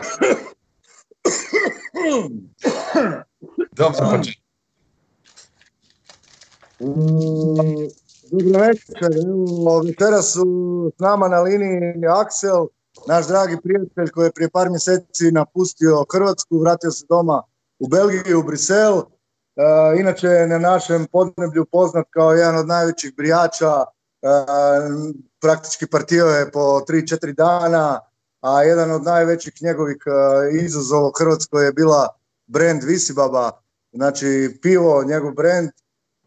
Dobro početak. Dobro večer, evo večeras su s nama na liniji Aksel, naš dragi prijatelj koji je prije par mjeseci napustio Hrvatsku, vratio se doma u Belgiju, u Brisel. E, inače je na našem podneblju poznat kao jedan od najvećih brijača, e, praktički partio je po 3-4 dana, a jedan od najvećih njegovih e, izazova u Hrvatskoj je bila brand Visibaba, znači pivo, njegov brand,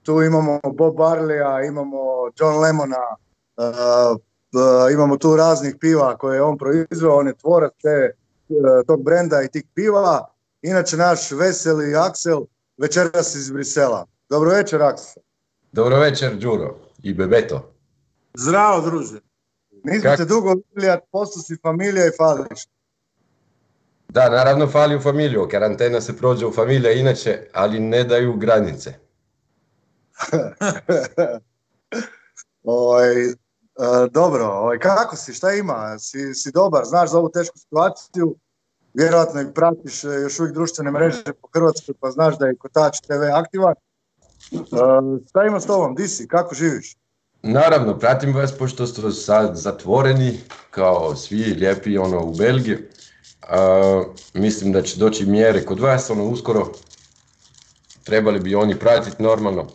tu imamo Bob Barleya, imamo John Lemona, uh, uh, imamo tu raznih piva koje je on proizveo, on je tvorac te, uh, tog brenda i tih piva. Inače naš veseli Aksel večeras iz Brisela. Dobro večer Aksel. Dobro večer, Đuro i Bebeto. Zdravo, druže. Nismo Kak- te dugo vidjeli, a posto si familija i fališ. Da, naravno fali u familiju, karantena se prođe u familija inače, ali ne daju granice. Ovaj, e, dobro, ovaj, kako si, šta ima? Si, si dobar, znaš za ovu tešku situaciju, vjerojatno i pratiš e, još uvijek društvene mreže po Hrvatskoj, pa znaš da je Kotač TV aktivan. E, šta ima s tobom, di si, kako živiš? Naravno, pratim vas pošto ste sad zatvoreni, kao svi lijepi ono u Belgiji. A, mislim da će doći mjere kod vas, ono uskoro. Trebali bi oni pratiti normalno.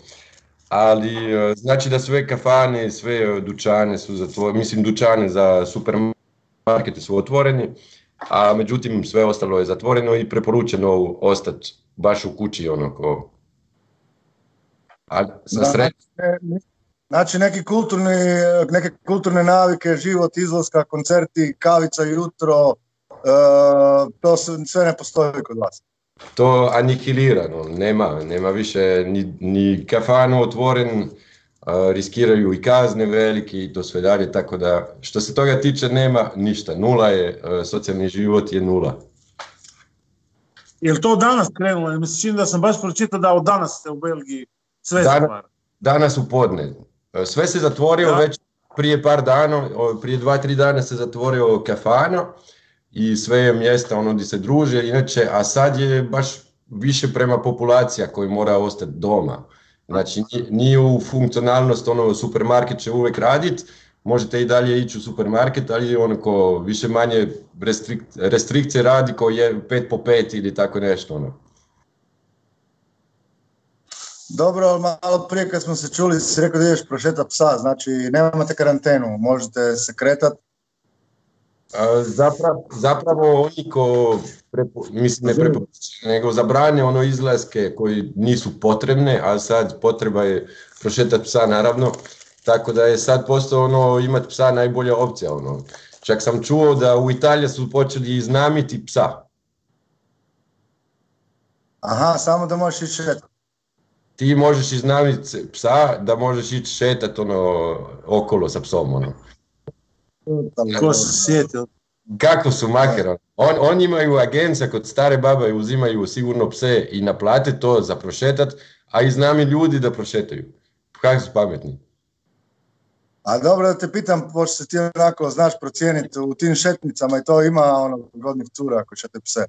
Ali e, znači da sve kafane, sve e, dućane su zatvorene, mislim dućane za supermarkete su otvoreni, a međutim sve ostalo je zatvoreno i preporučeno ostati baš u kući ono ko... A sa Da, sre- ne- ne- Znači neki kulturni, neke kulturne navike, život, izlaska, koncerti, kavica jutro, e, to sve, sve ne postoji kod vas. to anihilirano, nema, nema više ni, ni kafana otvoren, a, riskiraju i kazne velike i to sve dalje, tako da što se toga tiče nema ništa, nula je, a, socijalni život je nula. Je li to danas krenulo? Jer Mi se čini da sam baš pročitao da od danas se u Belgiji sve Danas-. Danas u podne. E, Sve se zatvorio Da. već prije par dana, prije dva, tri dana se zatvorio kafano i sve je mjesta ono gdje se druže, inače, a sad je baš više prema populacija koji mora ostati doma. Znači, ni- nije u funkcionalnost, ono, supermarket će uvijek radit, možete i dalje ići u supermarket, ali ono ko više manje restrik, restrikcije radi ko je 5 po 5 ili tako nešto, ono. Dobro, ali malo prije kad smo se čuli si rekao da ideš prošetat psa, znači nemate karantenu, možete se kretat. Zapravo, zapravo oni ko, prepo, mislim ne nego zabrane ono izlaske koji nisu potrebne, a sad potreba je prošetati psa naravno, tako da je sad postao ono imati psa najbolja opcija ono. Čak sam čuo da u Italiji su počeli iznamiti psa. Aha, samo da možeš ići. Ti možeš iznamiti psa da možeš ići šetat ono okolo sa psom ono. Ko se sjetio? Kako su makar, on, oni imaju agencija kod stare babe, uzimaju sigurno pse i naplate to za prošetat, a i znami ljudi da prošetaju. Kako su pametni. A dobro da te pitam, pošto se ti onako znaš procijeniti u tim šetnicama i to ima ono godnih cura ako šete pse.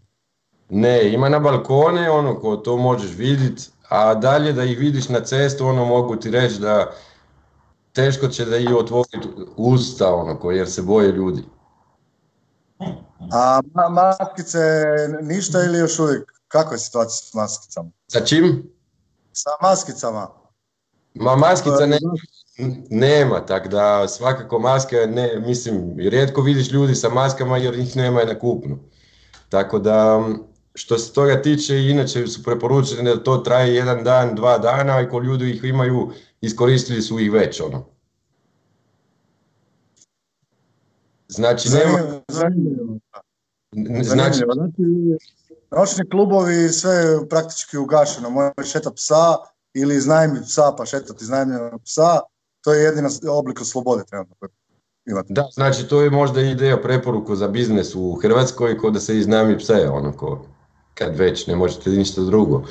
Ne, ima na balkone, ono, ko to možeš vidjeti, a dalje da ih vidiš na cestu, ono, mogu ti reći da teško će da ih otvoriti usta, ono, jer se boje ljudi. A ma- maskice ništa ili još uvijek? Kakva je situacija s maskicama? Sa čim? Sa maskicama. Ma maskica ne, nema, tak da svakako maske, ne, mislim, rijetko vidiš ljudi sa maskama jer ih nema na kupnu. Tako da, što se toga tiče, inače su preporučene da to traje jedan dan, dva dana i ko ljudi ih imaju, iskoristili su ih već, ono. Znači, nema, Zanimljivo. znači, Zanimljivo. Znači, noćni klubovi sve je praktički ugašeno. Možeš šetat psa ili iznajmiti psa pa šetati iznajmljenog psa. To je jedina s- oblik slobode trenutno imate. da, znači to je možda ideja preporuku za biznes u Hrvatskoj, ko da se iznajmi pse, ono, ko, kad već ne možete ništa drugo.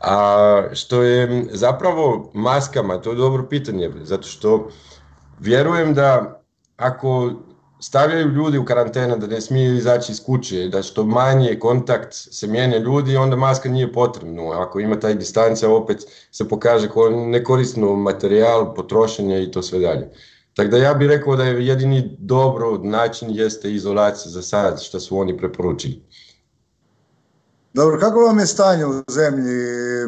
A što je zapravo maskama, to je dobro pitanje, zato što vjerujem da ako stavljaju ljudi u karantena, da ne smiju izaći iz kuće, da što manje kontakt se mijenja ljudi, onda maska nije potrebna. Ako ima taj distancija, opet se pokaže kao nekorisno materijal, potrošenje i to sve dalje. Tako da ja bih rekao da je jedini dobro način jeste izolacija za sad, što su oni preporučili. Dobro, kako vam je stanje u zemlji,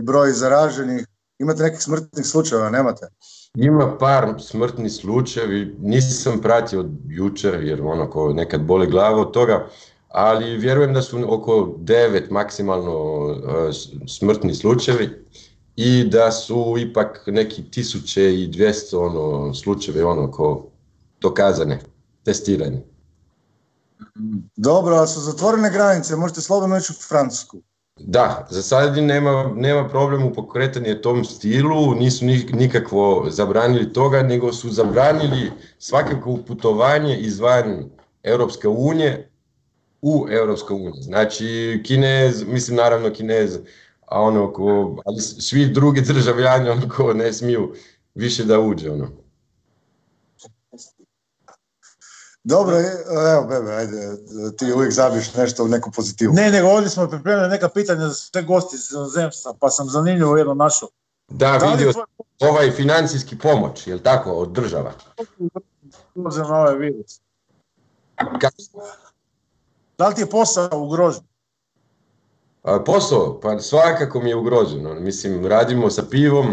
broj zaraženih? Imate nekih smrtnih slučajeva, nemate? Ima par smrtnih slučajevi, nisam pratio jučer jer ono ko nekad boli glava od toga, ali vjerujem da su oko devet maksimalno uh, smrtni slučajevi i da su ipak neki tisuće i dvjesto ono, slučajevi ono ko dokazane, testirane. Dobro, ali su zatvorene granice, možete slobodno ići u Francusku. Da, za sad nema, nema problem u pokretanju tom stilu, nisu nikakvo zabranili toga, nego su zabranili svakako putovanje izvan Europske unije u Europsku uniju. Znači, Kinez, mislim naravno Kinez, a ono ko, ali svi drugi državljani ono ko ne smiju više da uđe ono. Dobro, evo Bebe, ajde, ti uvijek zabiš nešto u neku pozitivu. Ne, nego ovdje smo pripremili neka pitanja za sve gosti iz zemstva, pa sam zanimljivo jedno našo. Da, da vidio ovaj financijski pomoć, je li tako, od država? Za ovaj virus. Kako? Da li ti je posao ugrožen? posao, pa svakako mi je ugrožen. Mislim, radimo sa pivom,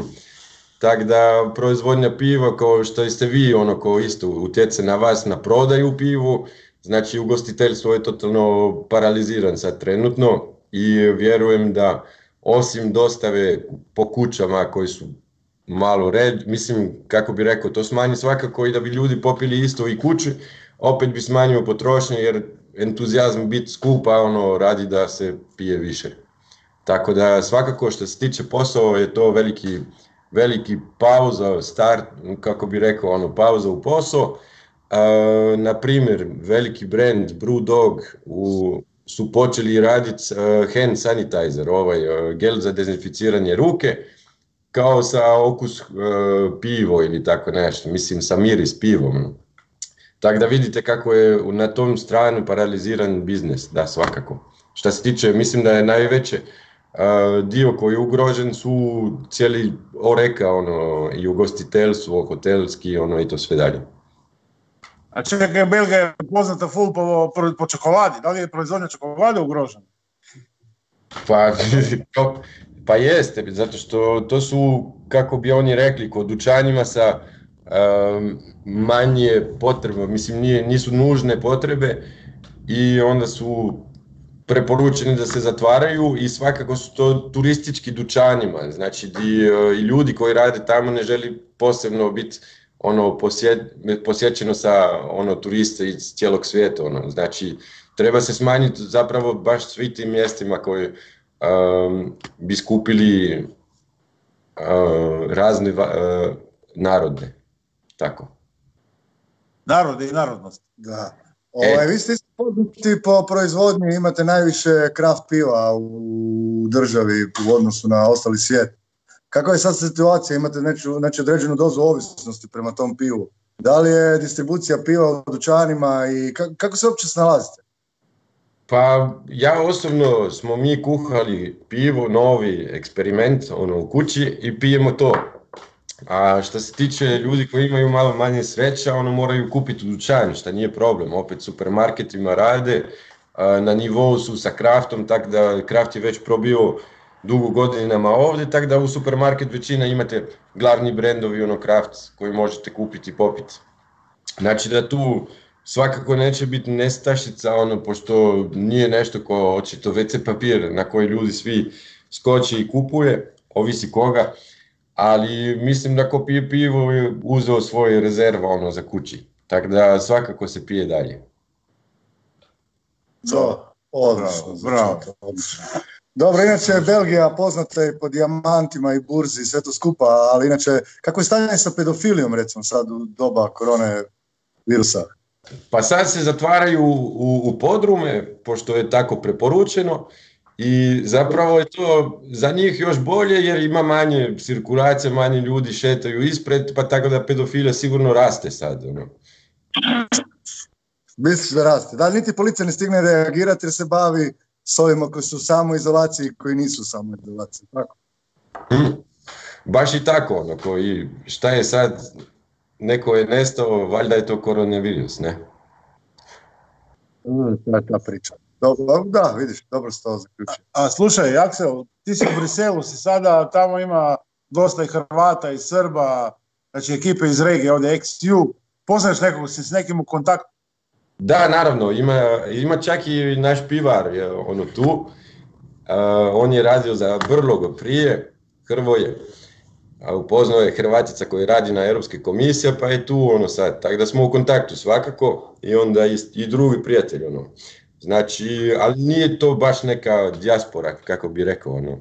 tako da proizvodnja piva kao što ste vi ono ko isto utjece na vas na prodaju pivu, znači ugostiteljstvo je totalno paraliziran sad trenutno i vjerujem da osim dostave po kućama koji su malo red, mislim kako bi rekao, to smanji svakako i da bi ljudi popili isto i kući, opet bi smanjio potrošnje jer entuzijazam biti skupa ono radi da se pije više. Tako da svakako što se tiče posao je to veliki veliki pauza, start, kako bi rekao, ono, pauza u posao. Uh, na primjer, veliki brand Brewdog u, su počeli raditi uh, hand sanitizer, ovaj uh, gel za dezinficiranje ruke, kao sa okus uh, pivo ili tako nešto, mislim sa miris pivom. Tako da vidite kako je na tom stranu paraliziran biznis, da svakako. Što se tiče, mislim da je najveće, dio koji je ugrožen su cijeli oreka, ono, i ugostiteljstvo, hotelski, ono, i to sve dalje. A čekaj, Belga je poznata full po, po čokoladi, da li je proizvodnja čokolade ugrožena? Pa, pa jeste, zato što to su, kako bi oni rekli, kod dućanjima sa um, manje potrebe, mislim nije, nisu nužne potrebe i onda su preporučeni da se zatvaraju i svakako su to turistički dućanima, znači di, e, i ljudi koji rade tamo ne želi posebno biti ono posjećeno sa ono turista iz cijelog svijeta, ono, znači treba se smanjiti zapravo baš svi tim mjestima koji um, bi skupili uh, razne uh, narode, tako. Narode i narodnost. Da. Ovaj, vi ste poznati po proizvodnji, imate najviše kraft piva u državi u odnosu na ostali svijet. Kakva je sad situacija? Imate neću, znači određenu dozu ovisnosti prema tom pivu. Da li je distribucija piva u dućanima i kako se uopće snalazite? Pa ja osobno smo mi kuhali pivo, novi eksperiment ono, u kući i pijemo to. A što se tiče ljudi koji imaju malo manje sreća, ono moraju kupiti u dućan, što nije problem. Opet supermarketima rade, na nivou su sa kraftom, tako da kraft je već probio dugo godinama ovdje, tako da u supermarket većina imate glavni brendovi ono kraft koji možete kupiti i popiti. Znači da tu svakako neće biti nestašica, ono, pošto nije nešto ko očito WC papir na koji ljudi svi skoči i kupuje, ovisi koga ali mislim da ko pije pivo je uzeo svoje rezerva ono za kući. Tako da svakako se pije dalje. To, odlično. Bravo, Dobro, inače Belgija poznata je po dijamantima i burzi i sve to skupa, ali inače, kako je stanje sa pedofilijom recimo sad u doba korone virusa? Pa sad se zatvaraju u, u podrume, pošto je tako preporučeno, i zapravo je to za njih još bolje jer ima manje cirkulacije, manje ljudi šetaju ispred, pa tako da pedofilija sigurno raste sad. Ono. Misliš da raste? Da, niti policija ne stigne reagirati jer se bavi s ovima koji su u samoizolaciji i koji nisu u samoizolaciji. Tako. Hm. Baš i tako, ono, koji, šta je sad, neko je nestao, valjda je to koronavirus, ne? Mm, je ta priča. Dobro, da, vidiš, dobro se to zaključio. A slušaj, Aksel, ti si u Briselu, si sada, tamo ima dosta i Hrvata i Srba, znači ekipe iz regije, ovdje XU. Poznaješ nekog, si s nekim u kontaktu? Da, naravno, ima, ima čak i naš pivar je ono tu. A, on je radio za Brlogo prije, Hrvoje. A upoznao je Hrvatica koji radi na Europske komisije, pa je tu ono sad. Tako da smo u kontaktu svakako i onda i, i drugi prijatelj ono. Znači, ali nije to baš neka dijaspora, kako bi rekao ono.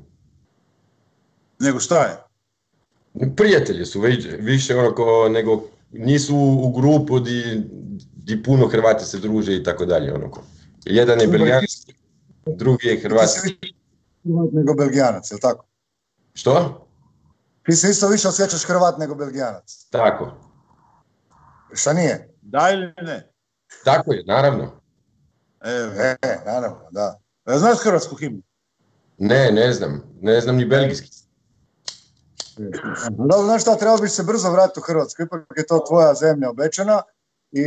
Nego šta je? Prijatelji su već, više ono ko, nego nisu u grupu di, di puno Hrvati se druže i tako dalje. Ono ko. Jedan je belgijanski, drugi je hrvatski. nego Belgijanac, jel tako? Što? Ti se isto više osjećaš Hrvat nego Belgijanac. Tako. Šta nije? Da ili ne? Tako je, naravno. Evo. E, naravno, da. E, Znaš hrvatsku himnu? Ne, ne znam. Ne znam ni belgijski. Dobro, znaš šta, trebao bi se brzo vratiti u Hrvatsku, ipak je to tvoja zemlja obećana i e,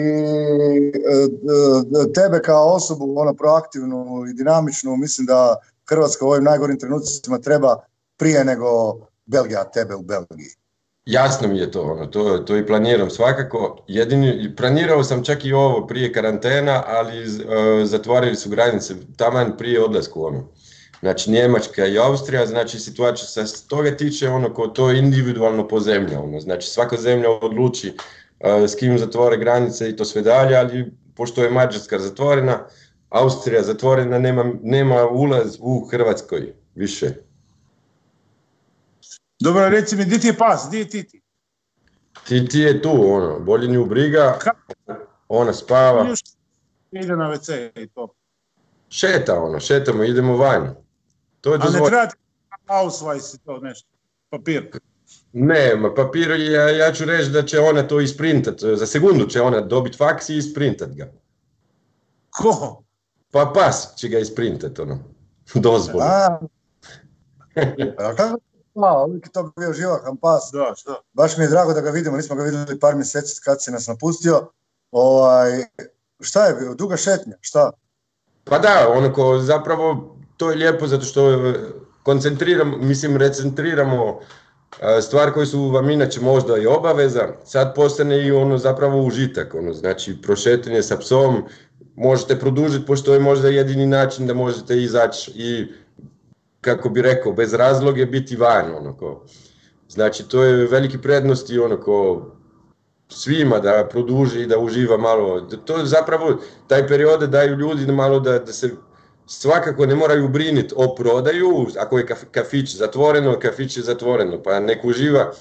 e, tebe kao osobu, ono proaktivnu i dinamičnu, mislim da Hrvatska u ovim najgorim trenucima treba prije nego Belgija tebe u Belgiji. Jasno mi je to, ono, to, to i planiram svakako. Jedini, planirao sam čak i ovo prije karantena, ali e, zatvorili su granice taman prije odlasku, ono. Znači Njemačka i Austrija, znači situacija se toga tiče, ono, ko to individualno po zemlji, ono. Znači svaka zemlja odluči e, s kim zatvore granice i to sve dalje, ali pošto je Mađarska zatvorena, Austrija zatvorena, nema, nema ulaz u Hrvatskoj više. Dobro, reci mi, di ti je pas, di je Titi? Ti, ti je tu, ono, bolje nju briga, ona spava, ide na WC i to. šeta ono, šetamo, idemo van. To je A ne treba ausweis i to nešto, papir. Ne, ma papir, ja, ja ću reći da će ona to isprintat, za sekundu će ona dobiti faks i isprintat ga. Ko? Pa pas će ga isprintat, ono, dozvolu. A, a kako Pa, uvijek je to bio živahan pas. Da, šta? Baš mi je drago da ga vidimo, nismo ga vidjeli par mjeseci kad si nas napustio. Ovaj, šta je bio, duga šetnja, šta? Pa da, ono ko zapravo, to je lijepo zato što e, koncentriramo, mislim recentriramo e, stvar koje su vam inače možda i obaveza, sad postane i ono zapravo užitak, ono, znači prošetanje sa psom možete produžiti pošto je možda jedini način da možete izaći i kako bi rekao, bez razloge biti van, ono ko. Znači to je veliki prednost i ono ko svima da produži i da uživa malo. To je zapravo, taj period daju ljudi da malo da, da se svakako ne moraju briniti o prodaju, ako je kaf- kafić zatvoreno, kafić je zatvoreno, pa nek uživa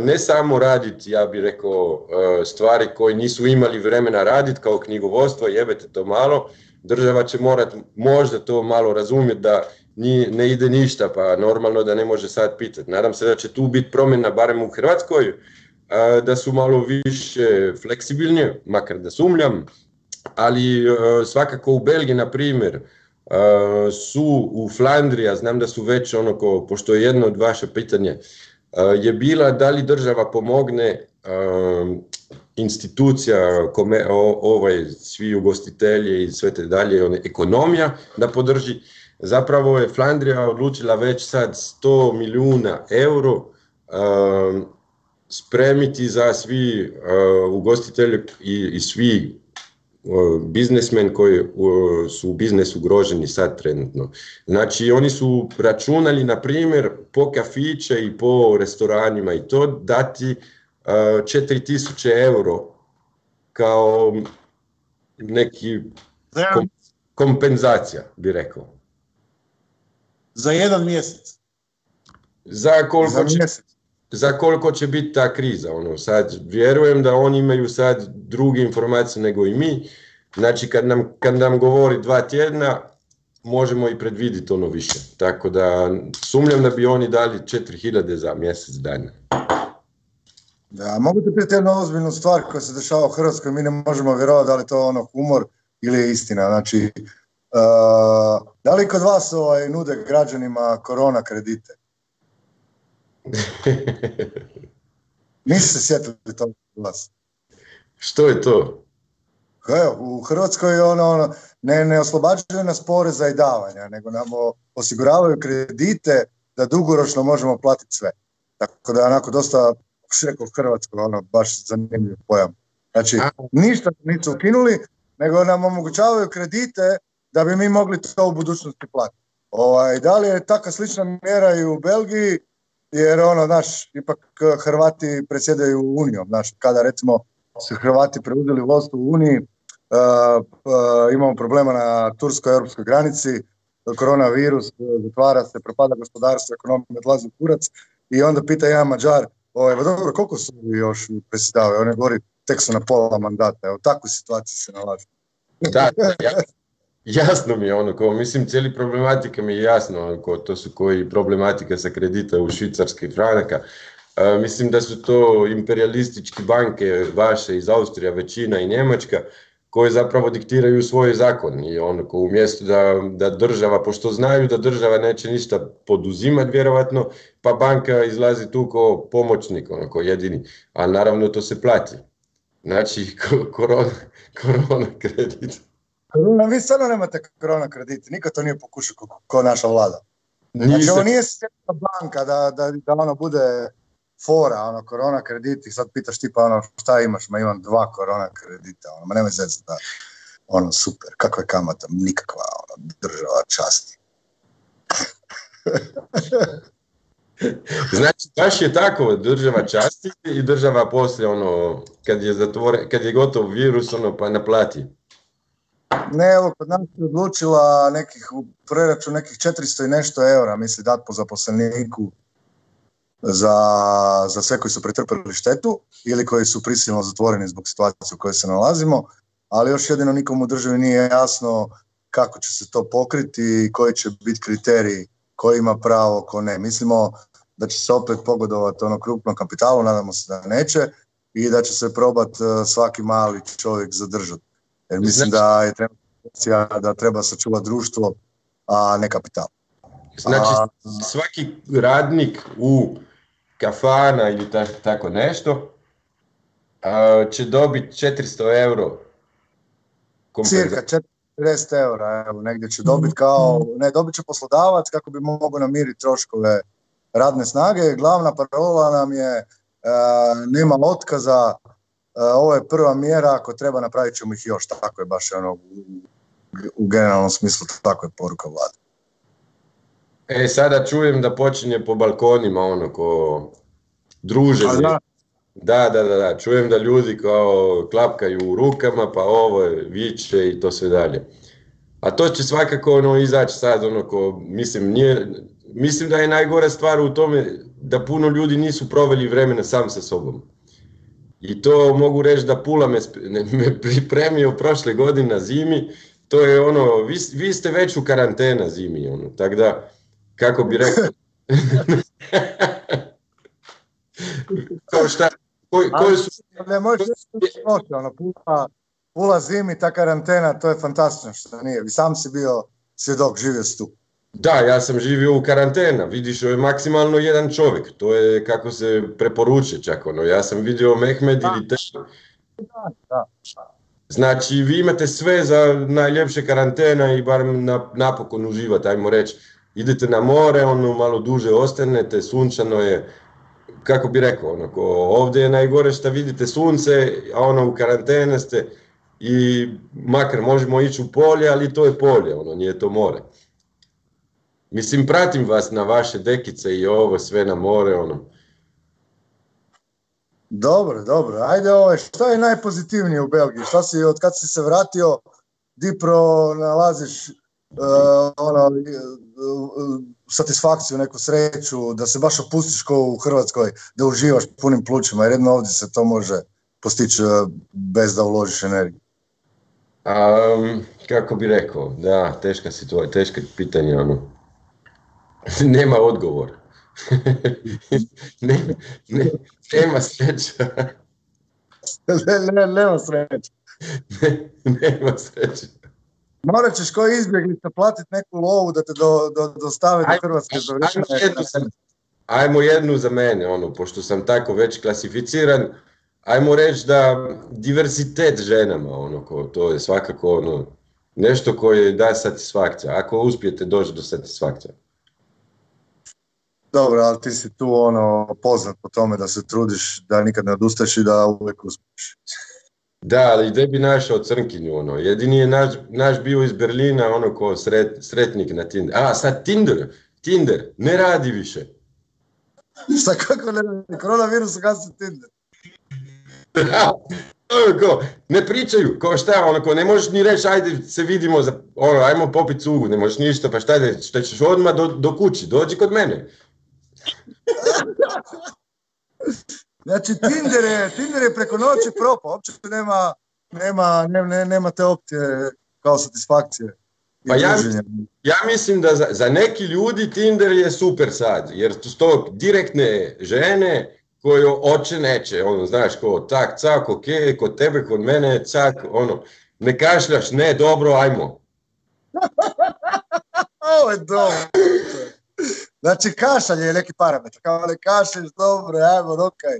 ne samo raditi, ja bih rekao, stvari koje nisu imali vremena raditi kao knjigovodstvo, jebete to malo, država će morat možda to malo razumjeti da ni, ne ide ništa, pa normalno da ne može sad pitati. Nadam se da će tu biti promjena, barem u Hrvatskoj, da su malo više fleksibilni, makar da sumnjam, ali e, svakako u Belgiji, na primjer, e, su u Flandriji, znam da su već ono, ko, pošto je jedno od vaše pitanje, je bila da li država pomogne e, institucija, kome, ovaj, svi ugostitelji i sve te dalje, one, ekonomija da podrži. Zapravo je Flandrija odlučila već sad 100 milijuna euro um, spremiti za svi uh, ugostitelji i, i svi uh, biznesmen koji uh, su u biznesu ugroženi sad trenutno. Znači oni su računali na primjer po kafiće i po restoranima i to dati 4000 euro kao neki kom- kompenzacija bi rekao. za jedan mjesec. Za koliko Za će mjesec. za koliko će biti ta kriza. Ono, sad vjerujem da oni imaju sad druge informacije nego i mi. Znači kad nam, kad nam govori dva tjedna, možemo i predvidjeti ono više. Tako da sumnjam da bi oni dali 4000 za mjesec dana. Da, mogu ti pitati jednu ozbiljnu stvar koja se dešava u Hrvatskoj, mi ne možemo vjerovati da li to ono humor ili je istina. Znači, uh, da li kod vas ovaj, nude građanima korona kredite? Nisi se sjetili to kod vas. Što je to? Evo, u Hrvatskoj ono, ono ne, ne oslobađaju nas poreza i davanja, nego nam osiguravaju kredite da dugoročno možemo platiti sve. Tako da je onako dosta, rekao Hrvatskoj, ono, baš zanimljiv pojam. Znači, ništa nisu ukinuli, nego nam omogućavaju kredite da bi mi mogli to u budućnosti platiti. Ovaj, da li je takva slična mjera i u Belgiji, jer ono, znaš, ipak Hrvati predsjedaju Unijom, znaš, kada recimo su Hrvati preuzeli vodstvo u Uniji, uh, uh, imamo problema na tursko-europskoj granici, koronavirus, zatvara se, propada gospodarstvo, ekonomija odlazi u kurac i onda pita jedan Mađar, ovaj, dobro, koliko su još predsjedavaju? On je govori, tek su na pola mandata, evo, takvu situaciju se nalazi. Da, jasno mi je ono, ko, mislim, cijeli problematika mi je jasno, ono, ko, to su koji problematika sa kredita u švicarskih franaka. E, mislim da su to imperialističke banke vaše iz Austrija, većina i Njemačka, koje zapravo diktiraju svoj zakon i ono ko umjesto da, da država, pošto znaju da država neće ništa poduzimati vjerovatno, pa banka izlazi tu kao pomoćnik, ono ko jedini, a naravno to se plati. Znači, korona, korona kredit. Korona, vi stvarno nemate korona kredit, niko to nije pokušao ko, naša vlada. Znači, ovo nije banka da, da, da ono bude fora, ono, korona krediti, sad pitaš tipa, ono, šta imaš, ma imam dva korona kredita, ono, ma nemoj zezati da, ono, super, kakva je kamata, nikakva, ono, država časti. znači, baš je tako, država časti i država poslije, ono, kad je, zatvore, kad je gotov virus, ono, pa naplati. Ne, evo, kod nas je odlučila nekih, u preračun nekih 400 i nešto eura, misli, dat po zaposleniku za, za sve koji su pretrpili štetu ili koji su prisilno zatvoreni zbog situacije u kojoj se nalazimo, ali još jedino nikom u državi nije jasno kako će se to pokriti i koji će biti kriteriji ko ima pravo, ko ne. Mislimo da će se opet pogodovati ono krupnom kapitalu, nadamo se da neće, i da će se probati e, svaki mali čovjek zadržati. Jer mislim znači- da je treba, da treba sačuvati društvo, a ne kapital. Znači svaki radnik u kafana ili tako nešto, će dobiti 400 euro. Cirka 40 eura, evo, negdje će dobiti kao, ne, dobit će poslodavac kako bi mogao namiriti troškove radne snage. Glavna parola nam je nema otkaza, ovo je prva mjera, ako treba napravit ćemo ih još, tako je baš ono, u, u generalnom smislu, tako je poruka vlade. E, sada čujem da počinje po balkonima ono ko druženje. Da. da, da, da, da, čujem da ljudi kao klapkaju u rukama, pa ovo je viće i to sve dalje. A to će svakako ono izaći sad, ono ko, mislim, nije, mislim da je najgora stvar u tome da puno ljudi nisu proveli vremena sam sa sobom. I to mogu reći da Pula me, me pripremio prošle godine na zimi, to je ono, vi, vi ste već u karantena zimi, ono, tako da, kako bi rekao... Kao šta, koji, koji su... Ne možeš ono, pula, pula zimi, ta karantena, to je fantastično što nije. Vi sam si bio svjedok, živio si tu. Da, ja sam živio u karantena, vidiš, je maksimalno jedan čovjek, to je kako se preporuče čak, ono, ja sam vidio Mehmed ili te... Da, da. Znači, vi imate sve za najljepše karantena i bar na, napokon uživati, ajmo reći idete na more, ono malo duže ostanete, sunčano je, kako bi rekao, ono, ovdje je najgore što vidite sunce, a ono u karantene ste i makar možemo ići u polje, ali to je polje, ono, nije to more. Mislim, pratim vas na vaše dekice i ovo sve na more, ono. Dobro, dobro. Ajde, ovo, što je najpozitivnije u Belgiji? Šta si, od kad si se vratio, di nalaziš uh, ono, satisfakciju, neku sreću, da se baš opustiš kao u Hrvatskoj, da uživaš punim plućima, jer jedno ovdje se to može postići bez da uložiš energiju. Um, kako bi rekao, da, teška situacija, teška pitanja, ono. Nema odgovor. ne, ne, nema sreća. ne, ne, nema sreće. Ne, nema sreće. Morat ćeš koji izbjeglica platiti neku lovu da te do, do, dostave do Hrvatske Ajmo jednu, za, ajmo jednu za mene, ono, pošto sam tako već klasificiran, ajmo reći da diversitet ženama, ono, ko, to je svakako ono, nešto koje da satisfakcija, ako uspijete doći do satisfakcija. Dobro, ali ti si tu ono poznat po tome da se trudiš, da nikad ne odustaješ i da uvijek uspiješ. Da, ali gdje bi našao crnkinju, ono, jedini je naš, naš bio iz Berlina, ono, ko sret, sretnik na Tinder. A, sad Tinder, Tinder, ne radi više. Šta kako ne radi, koronavirus gasi Tinder. ko, ne pričaju, ko šta, ono, ko ne možeš ni reći, ajde se vidimo, za, ono, ajmo popit cugu, ne možeš ništa, pa šta, da, šta ćeš odmah do, do kući, dođi kod mene. Znači Tinder je, Tinder je preko noći propao, uopće nema, nema, ne, nema te opcije kao satisfakcije. Pa ja, ja mislim da za, za neki ljudi Tinder je super sad, jer to su direktne žene koje oče neće, ono, znaš, ko tak, cak, ok, kod tebe, kod mene, cak, ono, ne kašljaš, ne, dobro, ajmo. Ovo je dobro. Znači kašalj je neki parametar, kao ne kašlješ, dobro, ajmo, rokaj.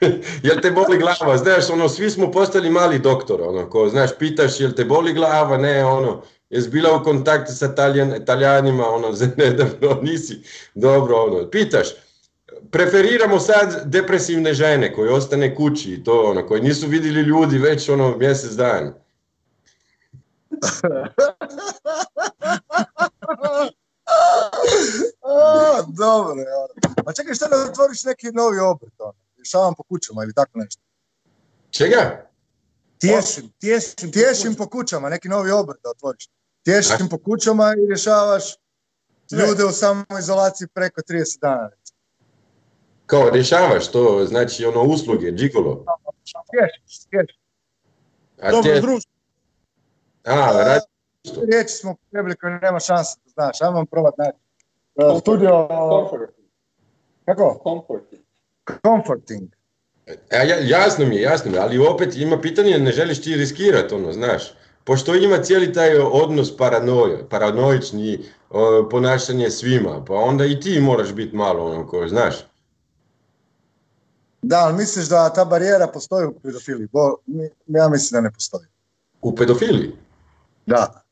jel te boli glava, znaš, ono, svi smo postali mali doktor, ono, ko, znaš, pitaš jel te boli glava, ne, ono, jes bila u kontaktu sa Italijan, Italijanima, ono, nedavno, nisi, dobro, ono, pitaš, preferiramo sad depresivne žene koje ostane kući i to, ono, koji nisu vidjeli ljudi već, ono, mjesec dana. dobro, Pa čekaj, šta da otvoriš neki novi obrt, ono? Rješavam po kućama ili tako nešto. Čega? Tješim, tješim, tješim po kućama, neki novi obrt da otvoriš. Tješim po kućama i rješavaš ljude u samoizolaciji preko 30 dana. Kao rješavaš to, znači ono usluge, džigolo? Tješiš, tješiš. Dobro, društvo. A, radi riječi smo prebili koje nema šanse da znaš. Ajmo vam probat naći. Uh, studio... Comforting. Kako? Comforting. Comforting. A, ja, jasno mi je, jasno mi je, ali opet ima pitanje, ne želiš ti riskirati, ono, znaš. Pošto ima cijeli taj odnos paranoja, paranoični ponašanje svima, pa onda i ti moraš biti malo ono ko, znaš. Da, ali misliš da ta barijera postoji u pedofiliji? Bo, ja mislim da ne postoji. U pedofiliji? Da.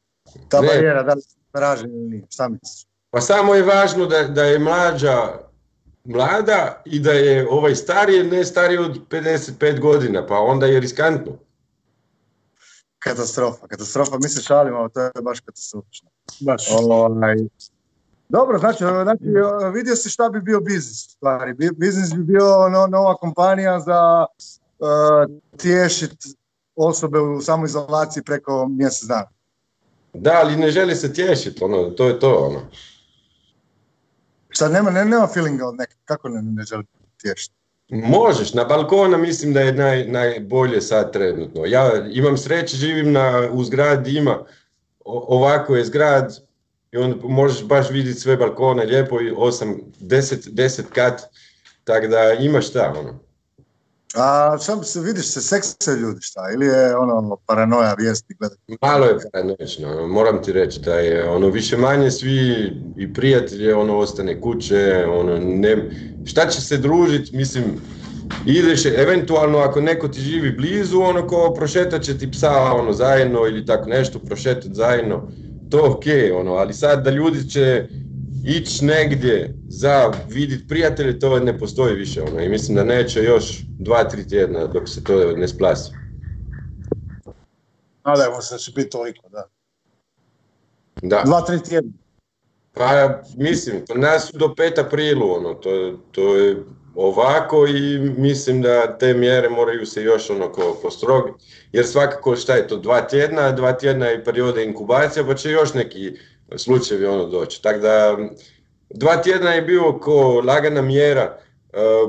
Ta ne. barijera, da se ili nije, šta misliš? Pa samo je važno da, da je mlađa mlada i da je ovaj stariji, ne stariji od 55 godina, pa onda je riskantno. Katastrofa, katastrofa, mi se šalimo, to je baš katastrofično. Baš. Ovaj, dobro, znači, znači vidio si šta bi bio biznis stvari. Biznis bi bio no, nova kompanija za uh, tješit osobe u samoizolaciji preko mjesec dana. Da, ali ne želi se tješiti, ono, to je to, ono. Šta, nema, ne, nema feelinga od neke, kako ne, ne želi tješiti? Možeš, na balkona mislim da je naj, najbolje sad trenutno. Ja imam sreće, živim na, u zgradi, ima ovako je zgrad i onda možeš baš vidjeti sve balkone lijepo i 8, 10, 10 kat, tako da imaš šta, ono. A šta se vidiš se sekse ljudi šta ili je ono paranoja vijesti gledati? Malo je paranoično, ono, moram ti reći da je ono više manje svi i prijatelje ono ostane kuće, ono ne, šta će se družiti, mislim ideš eventualno ako neko ti živi blizu ono ko prošetat će ti psa ono zajedno ili tako nešto prošetat zajedno, to ok, ono, ali sad da ljudi će ići negdje za vidjeti prijatelje, to ne postoji više. Ono. I mislim da neće još dva, tri tjedna dok se to ne splasi. Nadajmo se da će biti toliko, da. Da. Dva, tri tjedna. Pa mislim, nas do 5 aprilu, ono, to, to je ovako i mislim da te mjere moraju se još onako postrogiti. Jer svakako šta je to, dva tjedna, dva tjedna je perioda inkubacija, pa će još neki slučajevi ono doći. Tako da, dva tjedna je bio ko lagana mjera, e,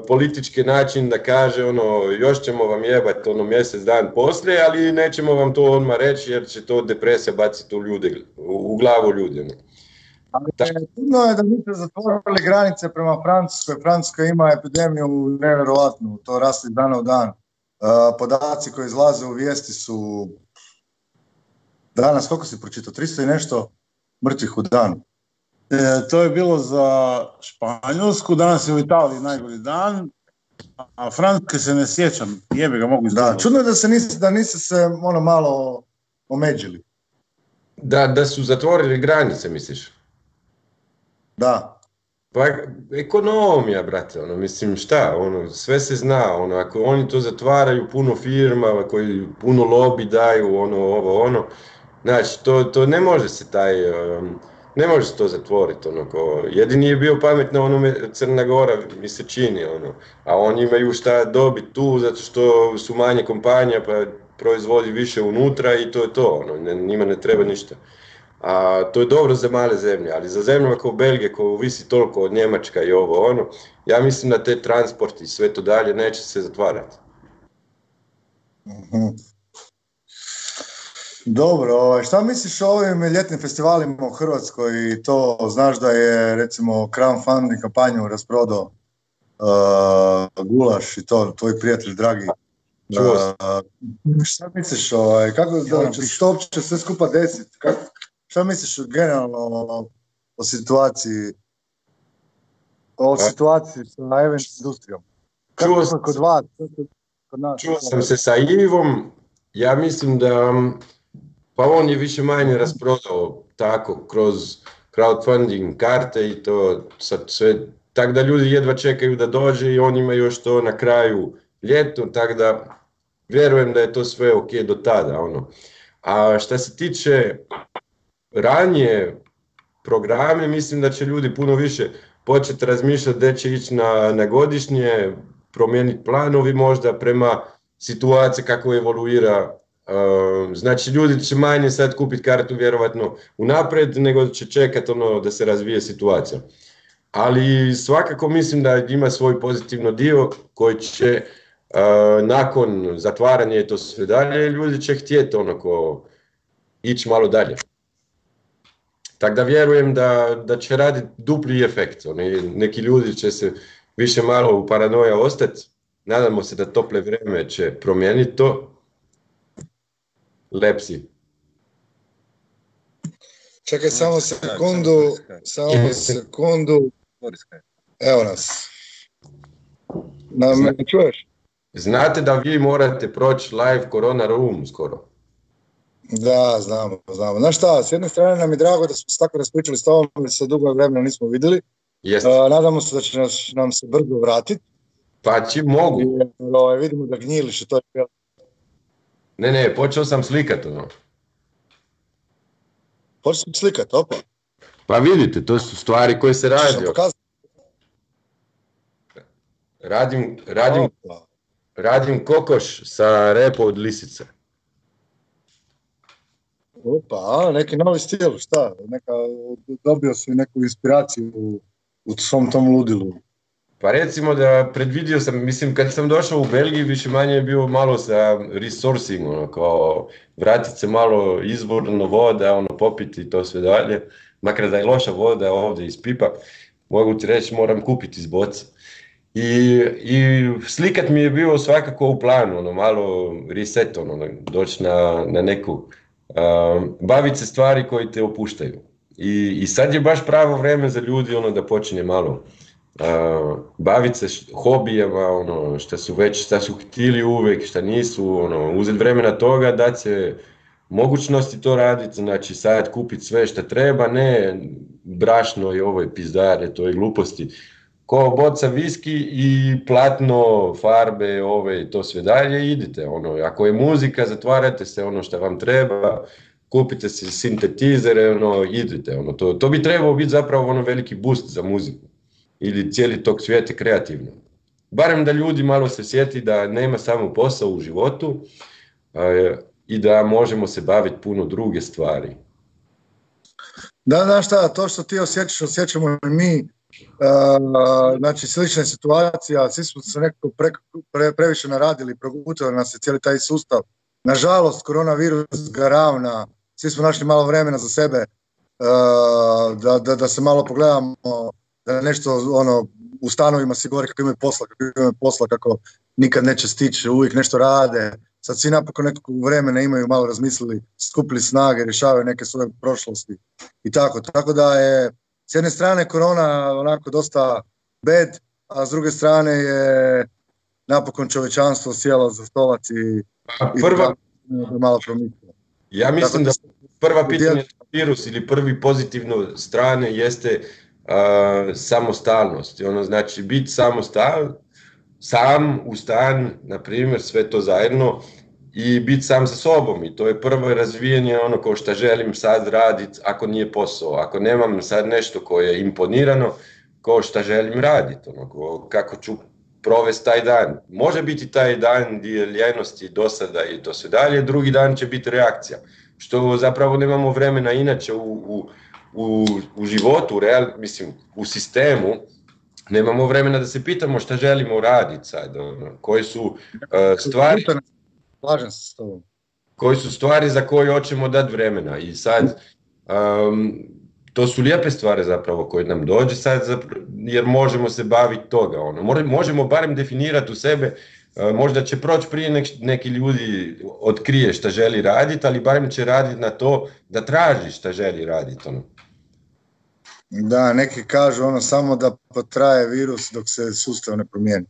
politički način da kaže ono, još ćemo vam jebati ono mjesec dan poslije, ali nećemo vam to odmah reći jer će to depresija baciti u, ljude, u glavu ljudi. Ono. Ali čudno je da niste zatvorili granice prema Francuskoj. Francuska ima epidemiju nevjerojatnu, to raste iz dana u dan. Uh, podaci koji izlaze u vijesti su danas, koliko si pročitao, 300 i nešto mrtvih u dan. E, to je bilo za Španjolsku, danas je u Italiji najgori dan, a Francuske se ne sjećam, jebe ga mogu Da, izgledati. čudno je da se niste, da niste se ono malo omeđili. Da, da su zatvorili granice, misliš? Da. Pa ekonomija, brate, ono, mislim, šta, ono, sve se zna, ono, ako oni to zatvaraju, puno firma, koji puno lobi daju, ono, ovo, ono, znači, to, to ne može se taj, um, ne može se to zatvoriti, ono, ko, jedini je bio pametno onome Crna Gora, mi se čini, ono, a oni imaju šta dobiti tu, zato što su manje kompanija, pa proizvodi više unutra i to je to, ono, ne- njima ne treba ništa. A to je dobro za male zemlje, ali za zemlje kao Belgije koja visi toliko od Njemačka i ovo ono, ja mislim da te transporti i sve to dalje neće se zatvarati. Mhm. Dobro, ovaj, šta misliš o ovim ljetnim festivalima u Hrvatskoj i to znaš da je recimo crowdfunding kampanju rasprodao uh, Gulaš i to, tvoj prijatelj dragi. Čuo sam. Uh, šta misliš, ovaj, kako da će se to uopće sve skupa desiti? Kako, šta misliš generalno o, o situaciji o Pa- situaciji sa event industrijom? Čuo Kako sam- je kod vas? Kod nas? Čuo sam se sa Ivom, ja mislim da, pa on je više manje rasprodao tako kroz crowdfunding karte i to sad sve, tako da ljudi jedva čekaju da dođe i on ima još to na kraju ljetu, tako da vjerujem da je to sve ok do tada, ono. A šta se tiče ranije programe, mislim da će ljudi puno više početi razmišljati gdje će ići na, na godišnje, promijeniti planovi možda prema situaciji kako evoluira. Uh, znači ljudi će manje sad kupiti kartu vjerovatno unaprijed nego će čekati ono da se razvije situacija. Ali svakako mislim da ima svoj pozitivno dio koji će uh, nakon zatvaranja i to sve dalje, ljudi će htjeti ono ko ići malo dalje. Tako da vjerujem da, da će raditi dupli efekt. Oni, neki ljudi će se više malo u paranoja ostati. Nadamo se da tople vrijeme će promijeniti to. Lepsi. Čekaj samo sekundu, samo sekundu. Evo nas. Na, me čuješ? Znate da vi morate proći live Corona Room skoro. Da, znamo, znamo. Znaš šta, s jedne strane nam je drago da smo se tako raspričali s tobom, jer se dugo vremena nismo vidjeli. Jeste. A, nadamo se da će nas, nam se brzo vratiti. Pa čim mogu. Jer, ovaj, vidimo da gnjiliš to je Ne, ne, počeo sam slikat ono. Počeš mi slikat, opa. Pa vidite, to su stvari koje se radi. Radim, radim, Opa. radim kokoš sa repo od lisice. Opa, a, neki novi stil, šta? Neka, dobio si neku inspiraciju u, u svom tom ludilu. Pa recimo da predvidio sam, mislim kad sam došao u Belgiji više manje je bio malo sa resourcing, ono kao vratit se malo izvorno voda, ono popiti i to sve dalje. Makar da je loša voda ovdje iz pipa, mogu ti reći moram kupiti iz boca. I, I slikat mi je bio svakako u planu, ono malo reset, ono, doći na, na neku, um, baviti se stvari koji te opuštaju. I, I sad je baš pravo vrijeme za ljudi ono da počinje malo baviti se hobijama, ono, šta su već, šta su htjeli uvijek, šta nisu, ono, uzeti vremena toga, dati se mogućnosti to raditi, znači sad kupiti sve šta treba, ne brašno i ovo je pizdare, to je gluposti. Ko boca viski i platno, farbe, ove to sve dalje, idite, ono, ako je muzika, zatvarate se ono što vam treba, kupite si sintetizere, ono, idite, ono, to, to bi trebao biti zapravo ono veliki boost za muziku ili cijeli tog svijeta kreativno. Barem da ljudi malo se sjeti da nema samo posao u životu i da možemo se baviti puno druge stvari. Da, znaš šta, to što ti osjećaš, osjećamo i mi. Znači, slična situacija, svi smo se nekako pre, pre- previše naradili, progutali nas je cijeli taj sustav. Nažalost, koronavirus ga ravna, svi smo našli malo vremena za sebe. da, da, da se malo pogledamo, da nešto ono, u stanovima si govori kako imaju posla, kako imaju posla, kako nikad neće stići, uvijek nešto rade. Sad svi napokon nekog vremena imaju malo razmislili, skupili snage, rješavaju neke svoje prošlosti i tako. Tako da je s jedne strane korona onako dosta bed, a s druge strane je napokon čovečanstvo sjelo za stolac i, prva, i malo promislilo. Ja mislim da prva pitanja virus ili prvi pozitivno strane jeste uh, samostalnost. Ono znači biti samostal, sam u stan, na primjer, sve to zajedno i biti sam sa sobom i to je prvo razvijanje ono ko što želim sad raditi ako nije posao, ako nemam sad nešto koje je imponirano, ko što želim raditi, ono, kako ću provesti taj dan. Može biti taj dan dijeljenosti do sada i to sve dalje, drugi dan će biti reakcija, što zapravo nemamo vremena inače u, u, u, u životu, u real, mislim, u sistemu, nemamo vremena da se pitamo šta želimo raditi sad, ono, koje su uh, stvari... Slažem se s tobom. Koji su stvari za koje hoćemo dati vremena i sad um, to su lijepe stvari zapravo koje nam dođe sad jer možemo se baviti toga. Ono. Možemo barem definirati u sebe, uh, možda će proći prije nek, neki ljudi otkrije šta želi raditi, ali barem će raditi na to da traži šta želi raditi. Ono. Da, neki kažu ono samo da potraje virus dok se sustav ne promijeni.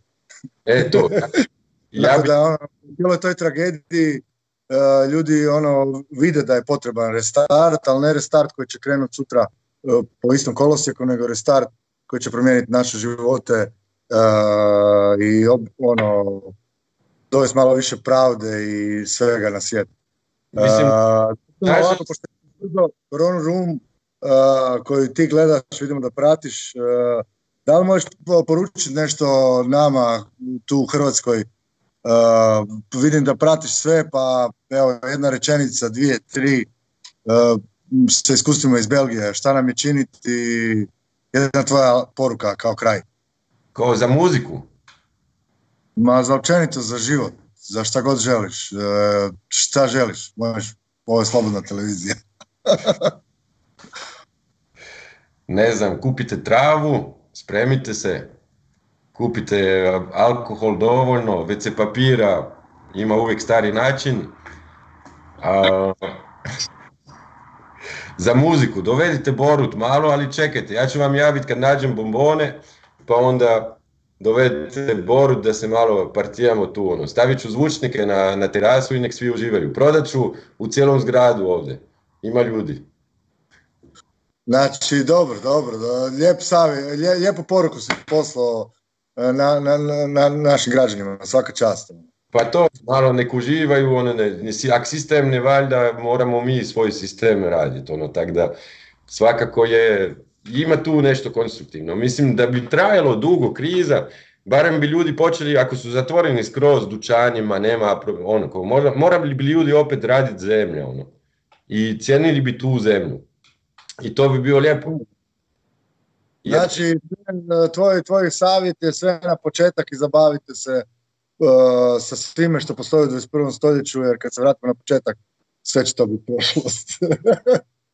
Eto, ja bi... da ono, u cijeloj toj tragediji uh, ljudi ono vide da je potreban restart, ali ne restart koji će krenuti sutra uh, po istom kolosijeku, nego restart koji će promijeniti naše živote uh, i ob, ono dovesti malo više pravde i svega na svijet. Mislim, uh, ovako, pošto je Corona Room koju ti gledaš, vidimo da pratiš, da li možeš poručiti nešto nama tu u Hrvatskoj vidim da pratiš sve, pa evo jedna rečenica, dvije, tri, sa iskustvima iz Belgije, šta nam je činiti, jedna tvoja poruka kao kraj. Kao za muziku? Ma za općenito, za život, za šta god želiš, uh, šta želiš, možeš, ovo je slobodna televizija. ne znam, kupite travu, spremite se, kupite alkohol dovoljno, WC papira, ima uvijek stari način. A, za muziku, dovedite Borut malo, ali čekajte, ja ću vam javiti kad nađem bombone, pa onda dovedite Borut da se malo partijamo tu. Ono. Stavit ću zvučnike na, na terasu i nek svi uživaju. Prodat ću u cijelom zgradu ovdje. Ima ljudi. Znači, dobro, dobro. Lijep savi, lijepu poruku si poslao na, na, na našim građanima, svaka čast. Pa to, malo nek uživaju, ono, ne, ak sistem ne valjda, moramo mi svoj sistem raditi, ono, tako da svakako je, ima tu nešto konstruktivno. Mislim da bi trajalo dugo kriza, barem bi ljudi počeli, ako su zatvoreni skroz dućanjima, nema, ono, morali bi ljudi opet raditi zemlje, ono, i cijenili bi tu zemlju. I to bi bilo lijepo. Znači, tvoj, tvoj savjet je sve na početak i zabavite se uh, sa svime što postoji u 21. stoljeću, jer kad se vratimo na početak, sve će to biti prošlost.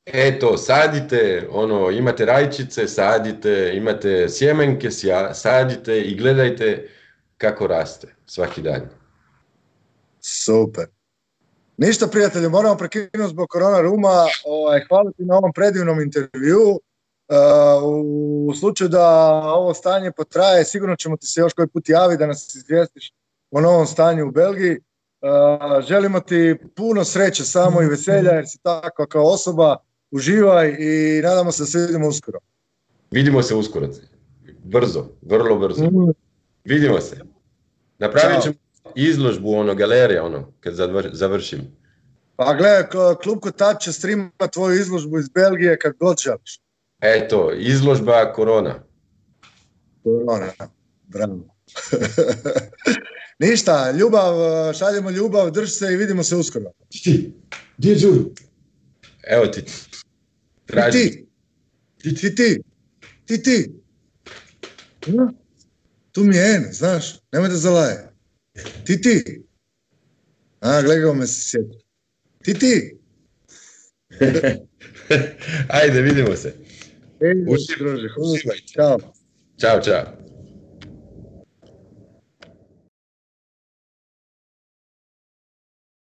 Eto, sadite, ono, imate rajčice, sadite, imate sjemenke, sadite i gledajte kako raste svaki dan. Super. Ništa prijatelji, moramo prekinuti zbog korona ruma. Ovaj, hvala ti na ovom predivnom intervju. U slučaju da ovo stanje potraje, sigurno ćemo ti se još koji put javiti da nas izvijestiš o novom stanju u Belgiji. Želimo ti puno sreće samo i veselja jer si takva kao osoba. Uživaj i nadamo se da se vidimo uskoro. Vidimo se uskoro. Brzo, vrlo brzo. Vidimo se. Napravit ćemo izložbu, ono, galerija, ono, kad završim. Pa gledaj, klub Kotač će streama tvoju izložbu iz Belgije kad god želiš. Eto, izložba korona. Korona, bravo. Ništa, ljubav, šaljemo ljubav, drž se i vidimo se uskoro. Ti, gdje je? Evo ti. Traži. Ti, ti, ti, ti, ti, ti. Tu mi je en, znaš, nemoj da zalaje. Ти, ти! А, гледаме се сето. Ти, ти! Айде, видимо се. Е, Уши, друже, хубаво. Чао. Чао, чао.